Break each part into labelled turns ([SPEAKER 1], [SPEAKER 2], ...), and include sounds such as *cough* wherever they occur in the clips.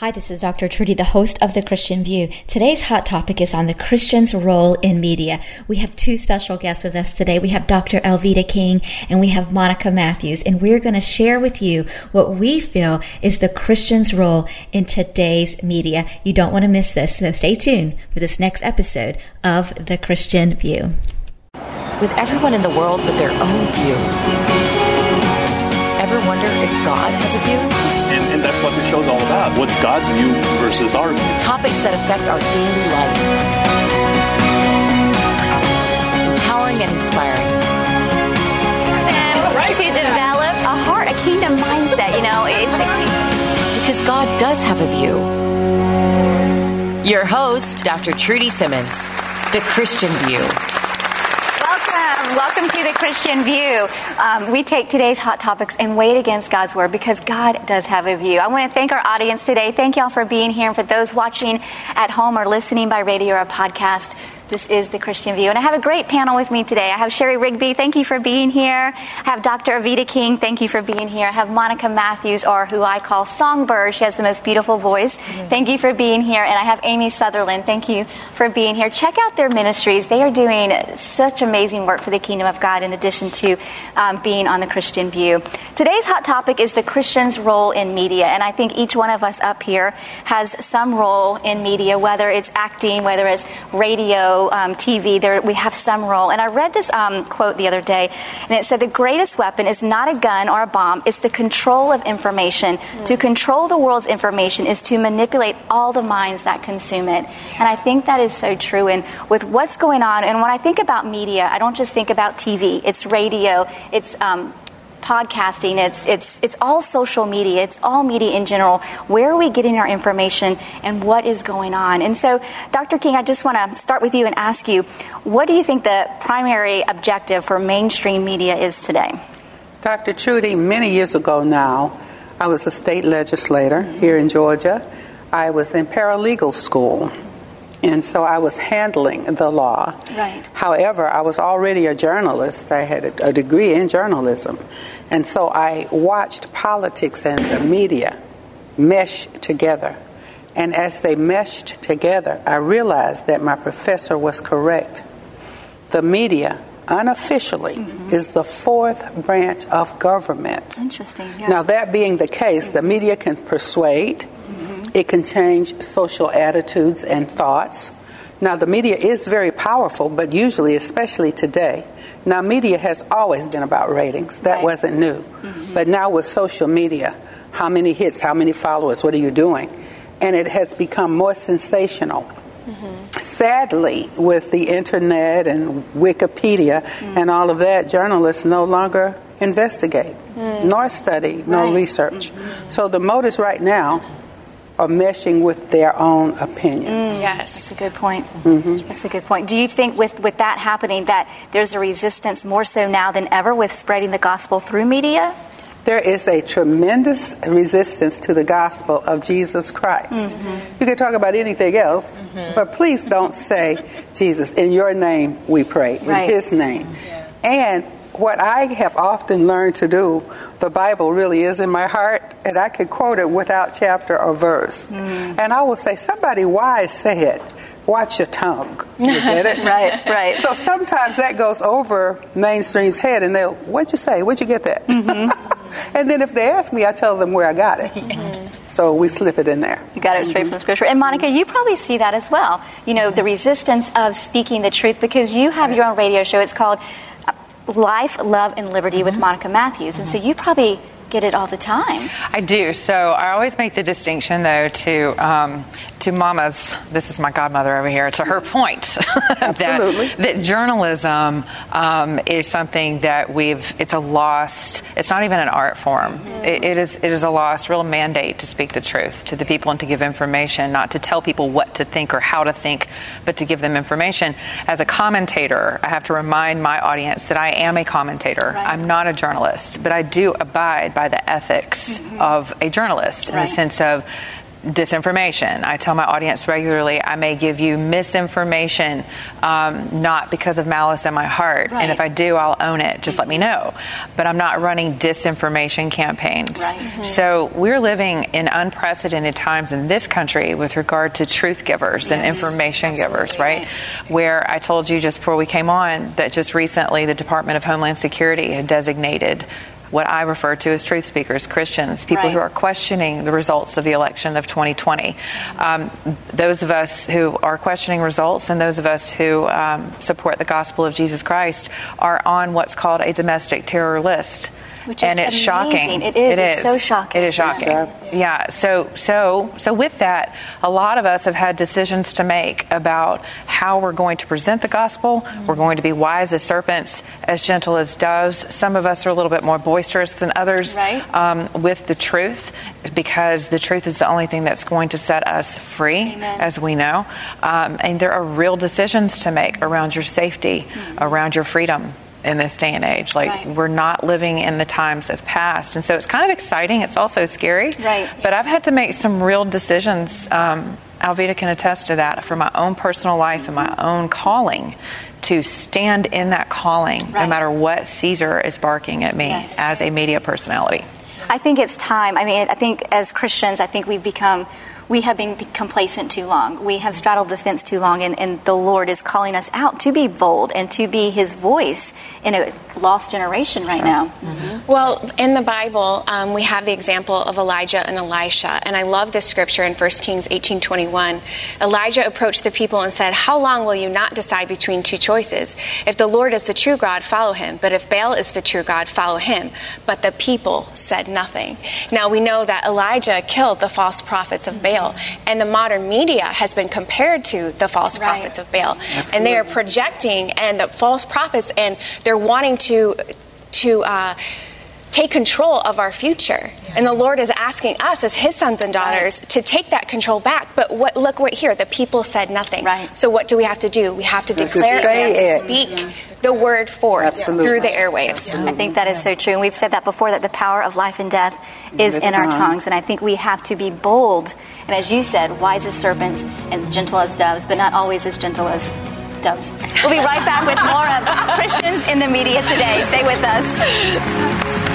[SPEAKER 1] Hi, this is Dr. Trudy, the host of The Christian View. Today's hot topic is on the Christian's role in media. We have two special guests with us today. We have Dr. Alveda King and we have Monica Matthews, and we're going to share with you what we feel is the Christian's role in today's media. You don't want to miss this, so stay tuned for this next episode of The Christian View.
[SPEAKER 2] With everyone in the world with their own view, ever wonder if God has a view?
[SPEAKER 3] And, and that's what the show's all about. What's God's view versus our view?
[SPEAKER 2] Topics that affect our daily life. Empowering and inspiring.
[SPEAKER 4] them to develop a heart, a kingdom mindset. You know, it's
[SPEAKER 2] Because God does have a view. Your host, Dr. Trudy Simmons, The Christian View.
[SPEAKER 4] Welcome, to the Christian View. Um, we take today's hot topics and weigh it against God's word because God does have a view. I want to thank our audience today. Thank y'all for being here, and for those watching at home or listening by radio or podcast. This is the Christian View. And I have a great panel with me today. I have Sherry Rigby. Thank you for being here. I have Dr. Alveda King. Thank you for being here. I have Monica Matthews, or who I call Songbird. She has the most beautiful voice. Thank you for being here. And I have Amy Sutherland. Thank you for being here. Check out their ministries. They are doing such amazing work for the kingdom of God in addition to um, being on the Christian View. Today's hot topic is the Christian's role in media. And I think each one of us up here has some role in media, whether it's acting, whether it's radio, um, TV, there, we have some role. And I read this um, quote the other day, and it said, The greatest weapon is not a gun or a bomb, it's the control of information. To control the world's information is to manipulate all the minds that consume it. And I think that is so true. And with what's going on, and when I think about media, I don't just think about TV, it's radio, it's um, podcasting it's it's it's all social media it's all media in general where are we getting our information and what is going on and so dr king i just want to start with you and ask you what do you think the primary objective for mainstream media is today
[SPEAKER 5] Dr. Trudy, many years ago now, I was a state legislator here in Georgia. I was in paralegal school, and so I was handling the law.
[SPEAKER 4] Right.
[SPEAKER 5] However, I was already a journalist. I had a, a degree in journalism. And so I watched politics and the media mesh together. And as they meshed together, I realized that my professor was correct. The media, unofficially, mm-hmm. is the fourth branch of government.
[SPEAKER 4] interesting yeah.
[SPEAKER 5] Now, that being the case, the media can persuade, it can change social attitudes and thoughts. Now, the media is very powerful, but usually, especially today, now media has always been about ratings. That
[SPEAKER 4] Right.
[SPEAKER 5] wasn't new. Mm-hmm. But now with social media, how many hits, how many followers, what are you doing? And it has become more sensational. Mm-hmm. Sadly, with the internet and Wikipedia mm. and all of that, journalists no longer investigate, mm. nor study, nor
[SPEAKER 4] Right.
[SPEAKER 5] research. Mm-hmm. So the motives right now are meshing with their own opinions. Mm. Yes.
[SPEAKER 4] That's a good point. Mm-hmm. That's a good point. Do you think with, with that happening that there's a resistance more so now than ever with spreading the gospel through media?
[SPEAKER 5] There is a tremendous resistance to the gospel of Jesus Christ. Mm-hmm. You can talk about anything else, mm-hmm. but please don't say, Jesus, in your name we pray, in
[SPEAKER 4] Right.
[SPEAKER 5] his name. And what I have often learned to do, the Bible really is in my heart, and I can quote it without chapter or verse. Mm. And I will say, somebody wise said, watch your tongue. You get *laughs* it?
[SPEAKER 4] Right, right.
[SPEAKER 5] So sometimes that goes over mainstream's head, and they'll, what'd you say? Where'd you get that? Mm-hmm. *laughs* and then if they ask me, I tell them where I got it. Mm-hmm. *laughs* So we slip it in there.
[SPEAKER 4] You got it straight from Scripture. And Monica, you probably see that as well. You know, the resistance of speaking the truth because you have your own radio show. It's called uh, Life, Love, and Liberty with mm-hmm. Monica Matthews. And so you probably get it all the time.
[SPEAKER 6] I do. So I always make the distinction, though, to um, to Mama's, this is my godmother over here, to her point *laughs* that, that journalism um, is something that we've, it's a lost, it's not even an art form. It, it, is, it is a lost real mandate to speak the truth to the people and to give information, not to tell people what to think or how to think, but to give them information. As a commentator, I have to remind my audience that I am a commentator. Right. I'm not a journalist, but I do abide by the ethics mm-hmm. of a journalist right. in the sense of disinformation. I tell my audience regularly I may give you misinformation, um, not because of malice in my heart. Right. And if I do, I'll own it. Just mm-hmm. let me know. But I'm not running disinformation campaigns. Right. Mm-hmm. So we're living in unprecedented times in this country with regard to truth givers yes. and information Absolutely. givers, right? Where I told you just before we came on that just recently the Department of Homeland Security had designated what I refer to as truth speakers, Christians, people right. who are questioning the results of the election of 2020. Um, those of us who are questioning results and those of us who um, support the gospel of Jesus Christ are on what's called a domestic terror list.
[SPEAKER 4] Which
[SPEAKER 6] and
[SPEAKER 4] it's
[SPEAKER 6] amazing. shocking.
[SPEAKER 4] It is. It is. It's so shocking.
[SPEAKER 6] It is shocking. Yeah. yeah. So so so with that, a lot of us have had decisions to make about how we're going to present the gospel. Mm-hmm. We're going to be wise as serpents, as gentle as doves. Some of us are a little bit more boisterous than others
[SPEAKER 4] right.
[SPEAKER 6] um, with the truth, because the truth is the only thing that's going to set us free,
[SPEAKER 4] Amen.
[SPEAKER 6] as we know. Um, and there are real decisions to make around your safety, mm-hmm. around your freedom in this day and age. Like right. we're not living in the times of past, and so it's kind of exciting. It's also scary.
[SPEAKER 4] Right.
[SPEAKER 6] But I've had to make some real decisions. Um, Alveda can attest to that for my own personal life and my own calling to stand in that calling right. no matter what Caesar is barking at me yes. as a media personality.
[SPEAKER 4] I think it's time. I mean, I think as Christians, I think we've become we have been complacent too long. We have straddled the fence too long, and, and the Lord is calling us out to be bold and to be His voice in a lost generation right now.
[SPEAKER 7] Mm-hmm. Well, in the Bible, um, we have the example of Elijah and Elisha, and I love this scripture in 1 Kings 18:21. Elijah approached the people and said, "How long will you not decide between two choices? If the Lord is the true God, follow him; but if Baal is the true God, follow him." But the people said nothing. Now we know that Elijah killed the false prophets of Baal. Baal. And the modern media has been compared to the false right. prophets of Baal. Absolutely. And they are projecting and the false prophets, and they're wanting to to uh, take control of our future. And the Lord is asking us as his sons and daughters right. to take that control back. But what, look what here, the people said nothing.
[SPEAKER 4] Right.
[SPEAKER 7] So what do we have to do? We have to declare and to speak yeah. the word forth Absolutely. through the airwaves.
[SPEAKER 4] Absolutely. I think that is so true. And we've said that before that the power of life and death is in our tongues. And I think we have to be bold. And as you said, wise as serpents and gentle as doves, but not always as gentle as doves. We'll be right back with more of Christians in the media today. Stay with us.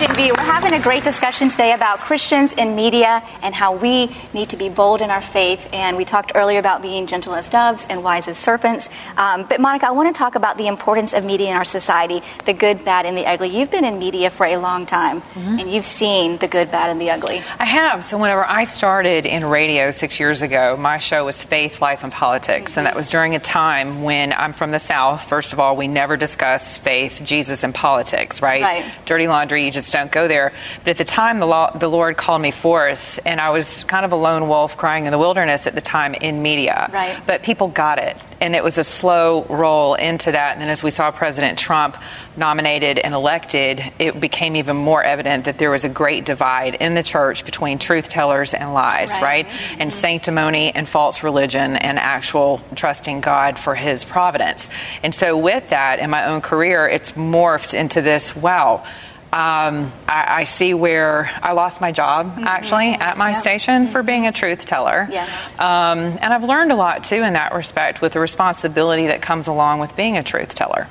[SPEAKER 4] We're having a great discussion today about Christians in media and how we need to be bold in our faith. And we talked earlier about being gentle as doves and wise as serpents. Um, but Monica, I want to talk about the importance of media in our society, the good, bad, and the ugly. You've been in media for a long time, mm-hmm. and you've seen the good, bad, and the ugly.
[SPEAKER 6] I have. So whenever I started in radio six years ago, my show was Faith, Life, and Politics, mm-hmm. and that was during a time when I'm from the South. First of all, we never discuss faith, Jesus, and politics, right?
[SPEAKER 4] Right.
[SPEAKER 6] Dirty laundry. You just don't go there. But at the time, the, law, the Lord called me forth, and I was kind of a lone wolf crying in the wilderness at the time in media.
[SPEAKER 4] Right.
[SPEAKER 6] But people got it, and it was a slow roll into that. And then as we saw President Trump nominated and elected, it became even more evident that there was a great divide in the church between truth tellers and lies, right? right? Mm-hmm. And sanctimony and false religion and actual trusting God for his providence. And so with that, in my own career, it's morphed into this wow um, I, I, see where I lost my job mm-hmm. actually at my yep. station for being a truth teller.
[SPEAKER 4] Yes.
[SPEAKER 6] Um, and I've learned a lot too in that respect with the responsibility that comes along with being a truth teller.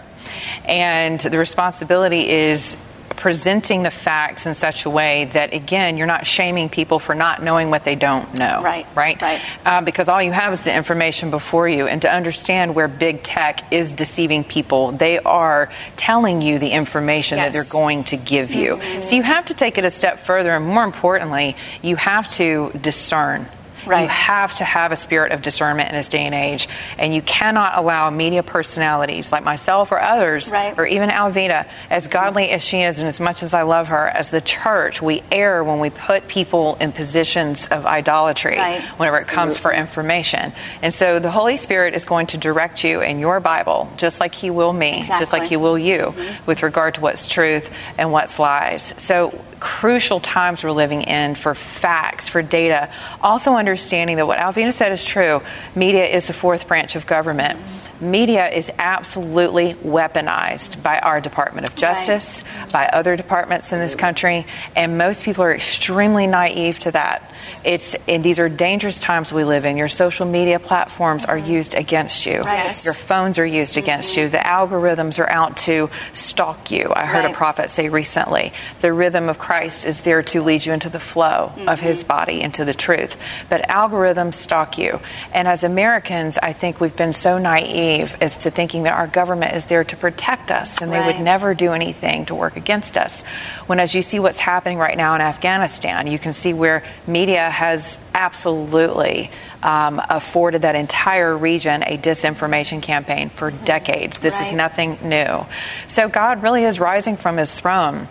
[SPEAKER 6] And the responsibility is presenting the facts in such a way that, again, you're not shaming people for not knowing what they don't know.
[SPEAKER 4] Right.
[SPEAKER 6] Right?
[SPEAKER 4] Right.
[SPEAKER 6] Uh, because all you have is the information before you. And to understand where big tech is deceiving people, they are telling you the information yes. that they're going to give you. Mm-hmm. So you have to take it a step further. And more importantly, you have to discern Right. You have to have a spirit of discernment in this day and age, and you cannot allow media personalities like myself or others,
[SPEAKER 4] right.
[SPEAKER 6] or even Alveda, as godly as she is, and as much as I love her, as the church, we err when we put people in positions of idolatry
[SPEAKER 4] right.
[SPEAKER 6] whenever it comes for information. And so the Holy Spirit is going to direct you in your Bible, just like He will me,
[SPEAKER 4] exactly.
[SPEAKER 6] just like He will you, mm-hmm. with regard to what's truth and what's lies. So crucial times we're living in for facts, for data. Also understanding that what Alveda said is true. Media is the fourth branch of government. Media is absolutely weaponized by our Department of Justice, right. by other departments in this country, and most people are extremely naive to that. It's and these are dangerous times we live in. Your social media platforms are used against you.
[SPEAKER 4] Right.
[SPEAKER 6] Your phones are used mm-hmm. against you. The algorithms are out to stalk you. I heard right. a prophet say recently, the rhythm of Christ is there to lead you into the flow mm-hmm. of his body, into the truth. But algorithms stalk you. And as Americans, I think we've been so naive naive as to thinking that our government is there to protect us and they would never do anything to work against us. When, as you see what's happening right now in Afghanistan, you can see where media has absolutely um, afforded that entire region a disinformation campaign for decades. This right. is nothing new. So God really is rising from his throne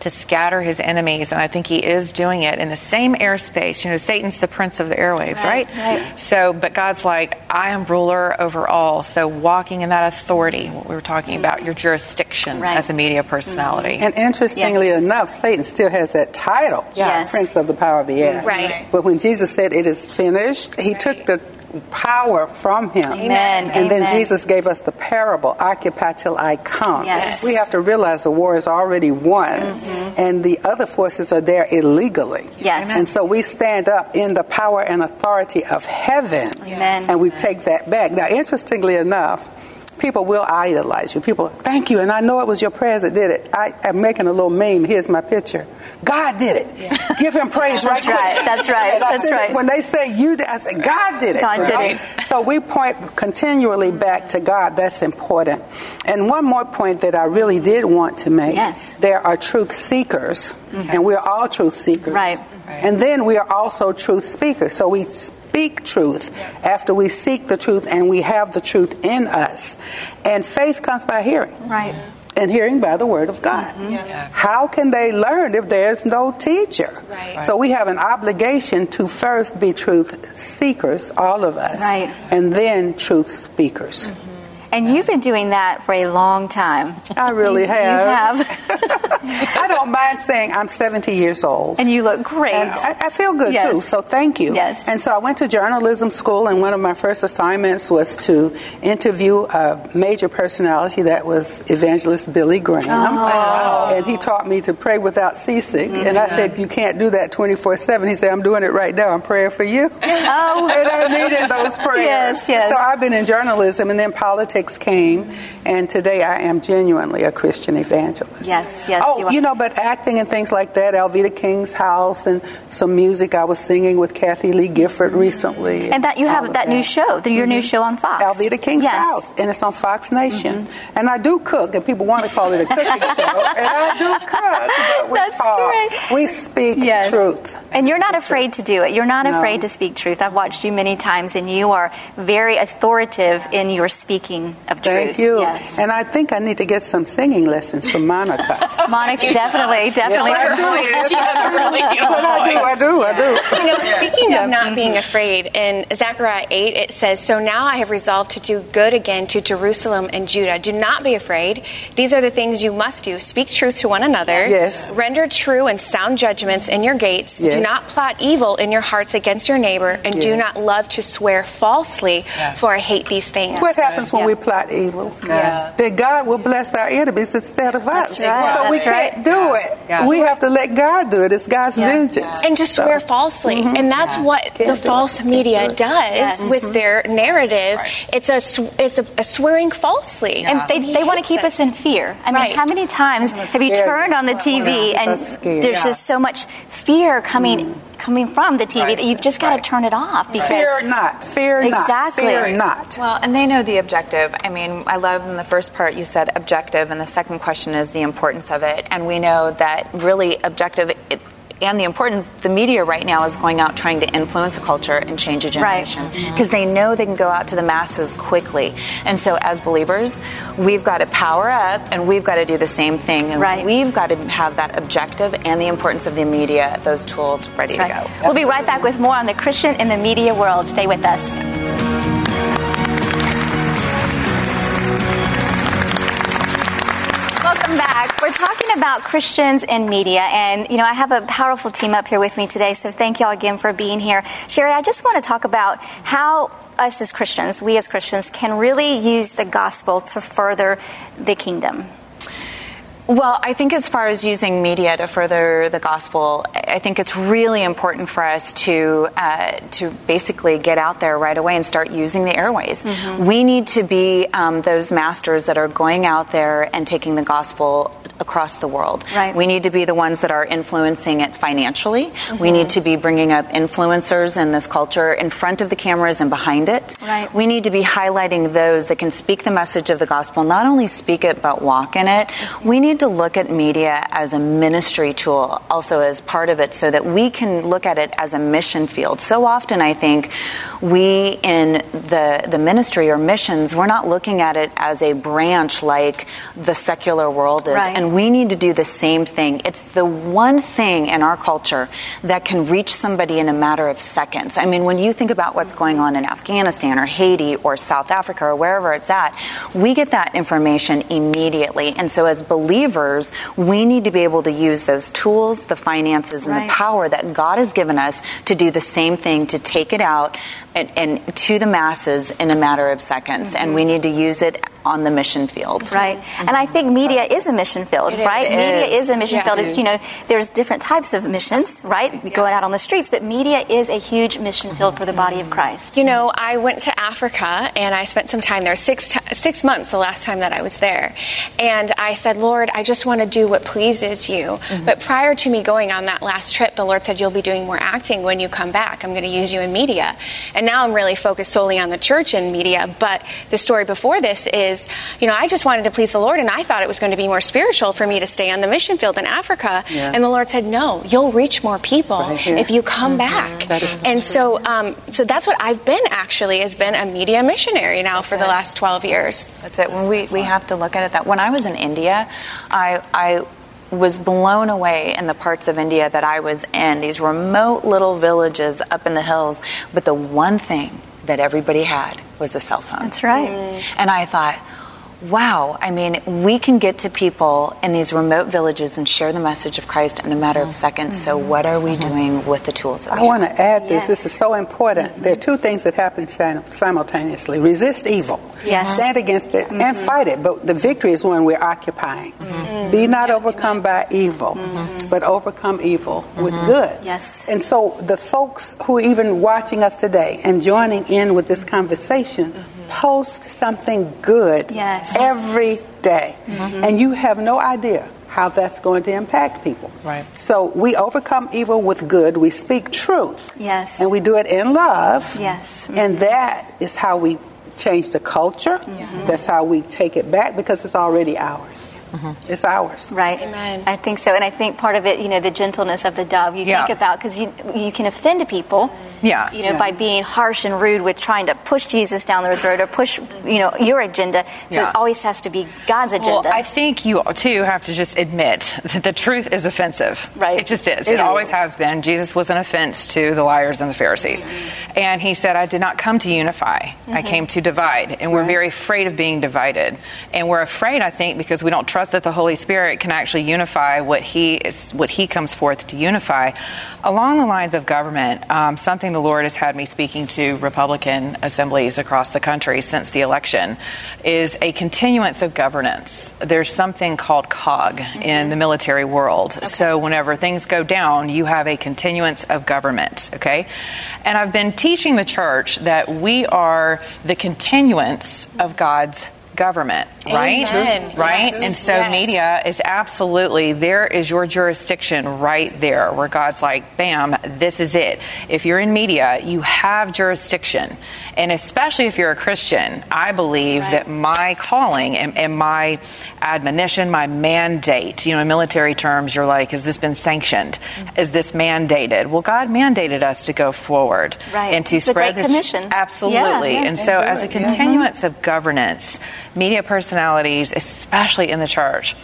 [SPEAKER 6] to scatter his enemies, and I think he is doing it in the same airspace. You know, Satan's the prince of the airwaves, right?
[SPEAKER 4] Right. right.
[SPEAKER 6] So, but God's like, I am ruler over all. So, walking in that authority, what we were talking about, your jurisdiction
[SPEAKER 4] right.
[SPEAKER 6] as a media personality.
[SPEAKER 5] Mm-hmm. And interestingly yes. enough, Satan still has that title,
[SPEAKER 4] yes.
[SPEAKER 5] Prince of the Power of the Air.
[SPEAKER 4] Right.
[SPEAKER 5] But when Jesus said, It is finished, he right. took the power from him.
[SPEAKER 4] Amen.
[SPEAKER 5] And then Jesus gave us the parable, occupy till I come.
[SPEAKER 4] Yes.
[SPEAKER 5] We have to realize the war is already won mm-hmm. and the other forces are there illegally.
[SPEAKER 4] Yes.
[SPEAKER 5] And so we stand up in the power and authority of heaven.
[SPEAKER 4] Amen.
[SPEAKER 5] And we take that back. Now, interestingly enough, people will idolize you. People, thank you, and I know it was your prayers that did it. I am making a little meme. Here's my picture. God did it. Yeah. Give him praise
[SPEAKER 4] right
[SPEAKER 5] quick.
[SPEAKER 4] Right. That's right.
[SPEAKER 5] And
[SPEAKER 4] That's right.
[SPEAKER 5] When they say you did, I say God did it.
[SPEAKER 4] God did it.
[SPEAKER 5] So we point continually back to God. That's important. And one more point that I really did want to make.
[SPEAKER 4] Yes.
[SPEAKER 5] There are truth seekers, mm-hmm. and we're all truth seekers.
[SPEAKER 4] Right.
[SPEAKER 5] right. And then we are also truth speakers. So we speak truth after we seek the truth and we have the truth in us. And faith comes by hearing.
[SPEAKER 4] Right.
[SPEAKER 5] And hearing by the word of God.
[SPEAKER 4] Mm-hmm. Yeah.
[SPEAKER 5] How can they learn if there's no teacher?
[SPEAKER 4] Right.
[SPEAKER 5] So we have an obligation to first be truth seekers, all of us,
[SPEAKER 4] right.
[SPEAKER 5] and then truth speakers. Mm-hmm.
[SPEAKER 4] And you've been doing that for a long time.
[SPEAKER 5] I really
[SPEAKER 4] you,
[SPEAKER 5] have.
[SPEAKER 4] You have. *laughs*
[SPEAKER 5] I don't mind saying I'm 70 years old.
[SPEAKER 4] And you look great.
[SPEAKER 5] I, I, feel good
[SPEAKER 4] yes.
[SPEAKER 5] too, so thank you.
[SPEAKER 4] Yes.
[SPEAKER 5] And so I went to journalism school, and one of my first assignments was to interview a major personality that was evangelist Billy Graham.
[SPEAKER 4] Oh.
[SPEAKER 5] And he taught me to pray without ceasing. Mm-hmm. And I said, You can't do that 24 7. He said, I'm doing it right now. I'm praying for you.
[SPEAKER 4] Oh. *laughs*
[SPEAKER 5] and I needed those prayers.
[SPEAKER 4] Yes, yes.
[SPEAKER 5] So I've been in journalism and then politics came, and today I am genuinely a Christian evangelist.
[SPEAKER 4] Yes, yes.
[SPEAKER 5] Oh, you, you know, but acting and things like that, Alveda King's house, and some music I was singing with Kathie Lee Gifford recently.
[SPEAKER 4] And that you have that, that, new show, the, your mm-hmm. new show on Fox.
[SPEAKER 5] Alveda King's
[SPEAKER 4] yes.
[SPEAKER 5] house, and it's on Fox Nation. Mm-hmm. And I do cook, and people want to call it a cooking *laughs* show, and I do cook. But we
[SPEAKER 4] That's
[SPEAKER 5] talk.
[SPEAKER 4] great.
[SPEAKER 5] We speak
[SPEAKER 4] yes.
[SPEAKER 5] truth.
[SPEAKER 4] And you're not afraid to do it. You're not
[SPEAKER 5] no.
[SPEAKER 4] afraid to speak truth. I've watched you many times, and you are very authoritative in your speaking of truth.
[SPEAKER 5] Thank you.
[SPEAKER 4] Yes.
[SPEAKER 5] And I think I need to get some singing lessons from Monica. *laughs*
[SPEAKER 4] Monica, definitely, definitely.
[SPEAKER 5] Yes, I do. Yes, I *laughs* do. But I do, I do, I do.
[SPEAKER 7] You know, speaking of not being mm-hmm. afraid, in Zechariah 8, it says, So now I have resolved to do good again to Jerusalem and Judah. Do not be afraid. These are the things you must do. Speak truth to one another.
[SPEAKER 5] Yes.
[SPEAKER 7] Render true and sound judgments in your gates.
[SPEAKER 5] Yes.
[SPEAKER 7] Do not plot evil in your hearts against your neighbor. And
[SPEAKER 5] yes.
[SPEAKER 7] do not love to swear falsely, yeah. for I hate these things.
[SPEAKER 5] What happens when yeah. we plot evil?
[SPEAKER 4] Yeah.
[SPEAKER 5] That God will bless our enemies instead of us.
[SPEAKER 4] Right.
[SPEAKER 5] So we
[SPEAKER 4] That's
[SPEAKER 5] can't
[SPEAKER 4] right.
[SPEAKER 5] do it.
[SPEAKER 6] Yeah.
[SPEAKER 5] We have to let God do it. It's God's vengeance.
[SPEAKER 7] And to swear
[SPEAKER 5] So-
[SPEAKER 7] falsely.
[SPEAKER 5] Mhm.
[SPEAKER 7] And that's what
[SPEAKER 5] Can't
[SPEAKER 7] the false
[SPEAKER 5] it.
[SPEAKER 7] media
[SPEAKER 5] Can't
[SPEAKER 7] does
[SPEAKER 5] do it.
[SPEAKER 4] Yes.
[SPEAKER 7] with their narrative. It's a sw- it's a, a swearing falsely.
[SPEAKER 4] And they, they want to keep us in fear. I mean, how many times have you turned on the TV and there's
[SPEAKER 5] Yeah.
[SPEAKER 4] just so much fear coming coming from the TV that you've just got to turn it off because
[SPEAKER 5] Fear not. Fear not.
[SPEAKER 4] Exactly.
[SPEAKER 5] Fear not.
[SPEAKER 8] Well, and they know the objective. I mean, I love in the first part you said objective, and the second question is the importance of it. And we know that really objective. It, and the importance the media right now is going out trying to influence a culture and change a generation mm-hmm. because right. they know they can go out to the masses quickly and so as believers we've got to power up and we've got to do the same thing and right. we've got to have that objective and the importance of the media those tools ready That's to right.
[SPEAKER 4] go we'll be right back with more on the christian in the media world stay with us talking about Christians in media, and you know I have a powerful team up here with me today. So thank y'all again for being here. Sherry, I just want to talk about how us as Christians, we as Christians, can really use the gospel to further the kingdom.
[SPEAKER 8] Well, I think as far as using media to further the gospel, I think it's really important for us to uh, to basically get out there right away and start using the airways. Mm-hmm. We need to be um, those masters that are going out there and taking the gospel across the world. Right. We need to be the ones that are influencing it financially. Mm-hmm. We need to be bringing up influencers in this culture in front of the cameras and behind it. Right. We need to be highlighting those that can speak the message of the gospel, not only speak it, but walk in it. We need to look at media as a ministry tool, also as part of it, so that we can look at it as a mission field. So often, I think we in the, the ministry or missions, we're not looking at it as a branch like the secular world is. Right. And we need to do the same thing. It's the one thing in our culture that can reach somebody in a matter of seconds. I mean, when you think about what's going on in Afghanistan or Haiti or South Africa or wherever it's at, we get that information immediately. And so as believers, we need to be able to use those tools, the finances, and right. the power that God has given us to do the same thing, to take it out and, and to the masses in a matter of seconds. Mm-hmm. And we need to use it on the mission field.
[SPEAKER 4] Right. Mm-hmm. And I think media is a mission field, it right? Is. Media is. a mission yeah, field. It's, you know, there's different types of missions, right? Yeah. Going out on the streets, but media is a huge mission field for the body of Christ.
[SPEAKER 7] You know, I went to Africa and I spent some time there, six, t- six months the last time that I was there. And I said, Lord, I just want to do what pleases you. Mm-hmm. But prior to me going on that last trip, the Lord said, You'll be doing more acting when you come back. I'm going to use you in media. And now I'm really focused solely on the church and media. But the story before this is, you know, I just wanted to please the Lord and I thought it was going to be more spiritual for me to stay on the mission field in Africa. Yeah. And the Lord said, no, you'll reach more people right if you come mm-hmm. back. and so, um, so that's what I've been actually, has been a media missionary now that's for it. the last 12 years.
[SPEAKER 8] That's it. When we, we have to look at it that when I was in India, I, I was blown away in the parts of India that I was in, these remote little villages up in the hills. But the one thing that everybody had was a cell phone.
[SPEAKER 4] That's right.
[SPEAKER 8] And I thought, wow, I mean, we can get to people in these remote villages and share the message of Christ in a matter of seconds. Mm-hmm. So, what are we mm-hmm. doing with the tools?
[SPEAKER 5] I want to add this. Yes. This is so important. Mm-hmm. There are two things that happen simultaneously resist evil, yes. stand against it, and mm-hmm. fight it. But the victory is when we're occupying. Mm-hmm. Be not overcome by evil, mm-hmm. but overcome evil with good.
[SPEAKER 4] Yes.
[SPEAKER 5] And so, the folks who are even watching us today and joining in with this conversation post something good yes. every day. Mm-hmm. And you have no idea how that's going to impact people.
[SPEAKER 6] Right.
[SPEAKER 5] So we overcome evil with good. We speak truth.
[SPEAKER 4] Yes.
[SPEAKER 5] And we do it in love.
[SPEAKER 4] Yes. Mm-hmm.
[SPEAKER 5] And that is how we change the culture. Mm-hmm. That's how we take it back because it's already ours. Mm-hmm. It's ours.
[SPEAKER 4] Right. Amen. I think so. And I think part of it, you know, the gentleness of the dove, you yeah. think about, because you, you can offend people
[SPEAKER 6] yeah.
[SPEAKER 4] You know,
[SPEAKER 6] yeah.
[SPEAKER 4] by being harsh and rude with trying to push Jesus down their throat or push, you know, your agenda. So yeah. it always has to be God's agenda.
[SPEAKER 6] Well, I think you too have to just admit that the truth is offensive.
[SPEAKER 4] Right.
[SPEAKER 6] It just is. It, it always has been. Jesus was an offense to the liars and the Pharisees. Mm-hmm. And he said, I did not come to unify. Mm-hmm. I came to divide. And we're right. very afraid of being divided. And we're afraid, I think, because we don't trust that the Holy Spirit can actually unify what he is what he comes forth to unify. Along the lines of government, um, something the Lord has had me speaking to Republican assemblies across the country since the election is a continuance of governance. There's something called COG mm-hmm. in the military world. Okay. So whenever things go down, you have a continuance of government, okay? And I've been teaching the church that we are the continuance of God's government, right?
[SPEAKER 7] Amen.
[SPEAKER 6] Right? Yes. And so yes. media is absolutely, there is your jurisdiction right there where God's like, bam, this is it. If you're in media, you have jurisdiction. And especially if you're a Christian, I believe right. that my calling and, and, my admonition, my mandate. You know, in military terms, you're like, has this been sanctioned? Mm-hmm. Is this mandated? Well, God mandated us to go forward
[SPEAKER 4] right.
[SPEAKER 6] and to
[SPEAKER 4] it's
[SPEAKER 6] spread
[SPEAKER 4] the commission.
[SPEAKER 6] Absolutely.
[SPEAKER 4] Yeah, yeah,
[SPEAKER 6] and so, as a continuance yeah. of governance, media personalities, especially in the church,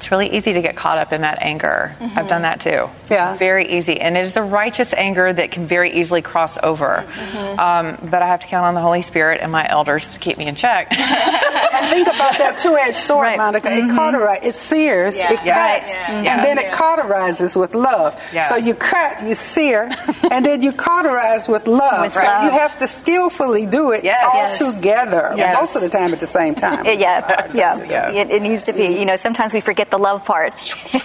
[SPEAKER 6] it's really easy to get caught up in that anger. Mm-hmm. I've done that too.
[SPEAKER 5] Yeah.
[SPEAKER 6] Very easy. And it is a righteous anger that can very easily cross over. Mm-hmm. Um, but I have to count on the Holy Spirit and my elders to keep me in check. *laughs* *laughs*
[SPEAKER 5] and think about that two edged sword, right. Monica. Mm-hmm. It cauterizes, it sears, yeah. it yeah. cuts, yeah. and then it cauterizes with love. So you cut, you sear, *laughs* and then you cauterize with love. With so love. you have to skillfully do it yes. all yes. together, yes. most of the time at the same time. *laughs*
[SPEAKER 4] yeah, yeah. *laughs* It, it needs to be. You know, sometimes we forget the love part.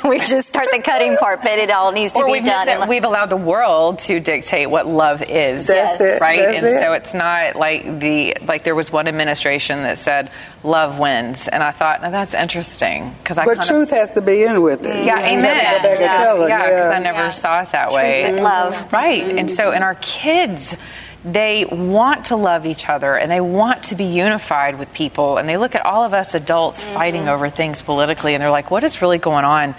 [SPEAKER 4] we just start the cutting part, but it all needs to
[SPEAKER 6] or
[SPEAKER 4] be done.
[SPEAKER 6] It, we've allowed the world to dictate what love is.
[SPEAKER 5] That's it.
[SPEAKER 6] Right?
[SPEAKER 5] That's
[SPEAKER 6] and
[SPEAKER 5] it.
[SPEAKER 6] so it's not like the like there was one administration that said love wins, and I thought, now that's interesting because I.
[SPEAKER 5] But truth
[SPEAKER 6] of,
[SPEAKER 5] has to be in with it.
[SPEAKER 6] Yeah, amen.
[SPEAKER 4] Yeah,
[SPEAKER 6] because yeah, I never yeah. saw it that way.
[SPEAKER 4] love,
[SPEAKER 6] right? Mm-hmm. And so, in our kids they want to love each other and they want to be unified with people. And they look at all of us adults mm-hmm. fighting over things politically and they're like, what is really going on?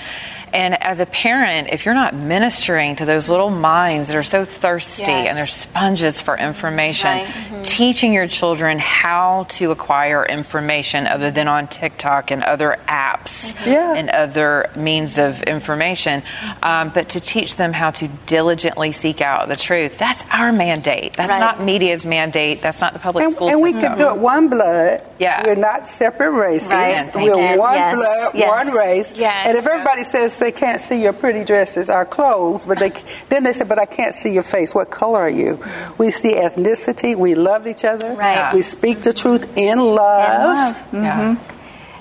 [SPEAKER 6] And as a parent, if you're not ministering to those little minds that are so thirsty yes. and they're sponges for information, right. mm-hmm. teaching your children how to acquire information other than on TikTok and other apps
[SPEAKER 5] mm-hmm. yeah.
[SPEAKER 6] and other means of information, um, but to teach them how to diligently seek out the truth. That's our mandate. That's right. not media's mandate. That's not the public
[SPEAKER 5] and,
[SPEAKER 6] school
[SPEAKER 5] and
[SPEAKER 6] system.
[SPEAKER 5] And we can do it one blood.
[SPEAKER 6] Yeah.
[SPEAKER 5] We're not separate races.
[SPEAKER 4] Right.
[SPEAKER 5] We're one
[SPEAKER 4] yes.
[SPEAKER 5] blood,
[SPEAKER 4] yes.
[SPEAKER 5] one race.
[SPEAKER 4] Yes.
[SPEAKER 5] And if everybody says they can't see your pretty dresses, our clothes, but they then they say, but I can't see your face. What color are you? We see ethnicity. We love each other.
[SPEAKER 4] Right.
[SPEAKER 5] We speak the truth in love. In
[SPEAKER 4] love. Mm-hmm. Yeah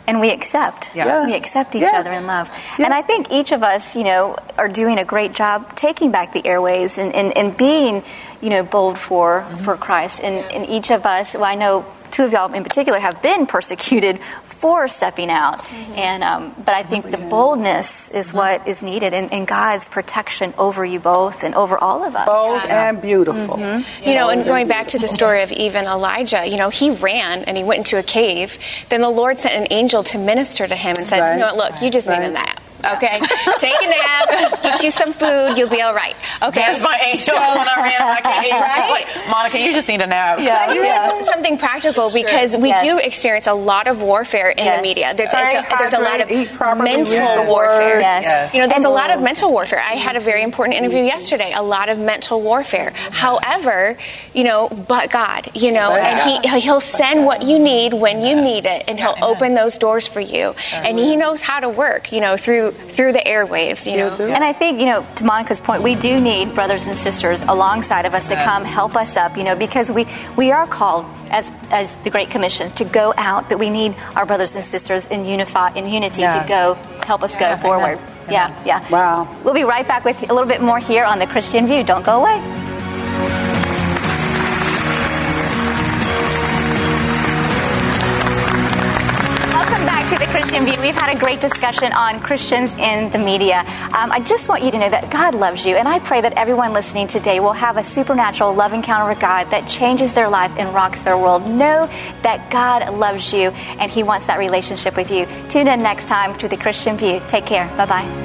[SPEAKER 4] and we accept.
[SPEAKER 5] Yeah.
[SPEAKER 4] We accept each
[SPEAKER 5] yeah.
[SPEAKER 4] other in love. Yeah. And I think each of us, you know, are doing a great job taking back the airways and, and, and being, you know, bold for, mm-hmm. for Christ. And, and each of us, well, I know two of y'all in particular have been *laughs* persecuted for stepping out. Mm-hmm. And um, but I think the boldness is mm-hmm. what is needed, and, and, God's protection over you both and over all of us.
[SPEAKER 5] Bold yeah. and beautiful.
[SPEAKER 7] Mm-hmm. You know, and going back to the story of even Elijah, you know, he ran and he went into a cave. Then the Lord sent an angel to minister to him and said, right. "You know what? Look, you just right. need a nap." Okay, take a nap, get you some food, you'll be all right. Okay,
[SPEAKER 6] that's my angel so, when I ran back in. *laughs* Right? like, Monica, you just need a nap.
[SPEAKER 7] Yeah, so yeah. something practical because we yes. do experience a lot of warfare in yes. the media. There's, a, there's a lot of mental warfare.
[SPEAKER 4] Yes. yes.
[SPEAKER 7] You know, there's and a lot of mental warfare. I had a very important interview yesterday. A lot of mental warfare. However, you know, but God, you know, and He He'll send what you need when you need it, and He'll open those doors for you, and He knows how to work. You know, through through the airwaves, you know.
[SPEAKER 4] And I think, you know, to Monica's point, we do need brothers and sisters alongside of us to come help us up, you know, because we, we are called as, as the Great Commission to go out, but we need our brothers and sisters in unify in unity yeah. to go help us yeah, go forward. Yeah, yeah.
[SPEAKER 5] Wow.
[SPEAKER 4] We'll be right back with a little bit more here on the Christian View. Don't go away. We've had a great discussion on Christians in the media. Um, I just want you to know that God loves you, and I pray that everyone listening today will have a supernatural love encounter with God that changes their life and rocks their world. Know that God loves you, and He wants that relationship with you. Tune in next time to the Christian View. Take care. Bye bye.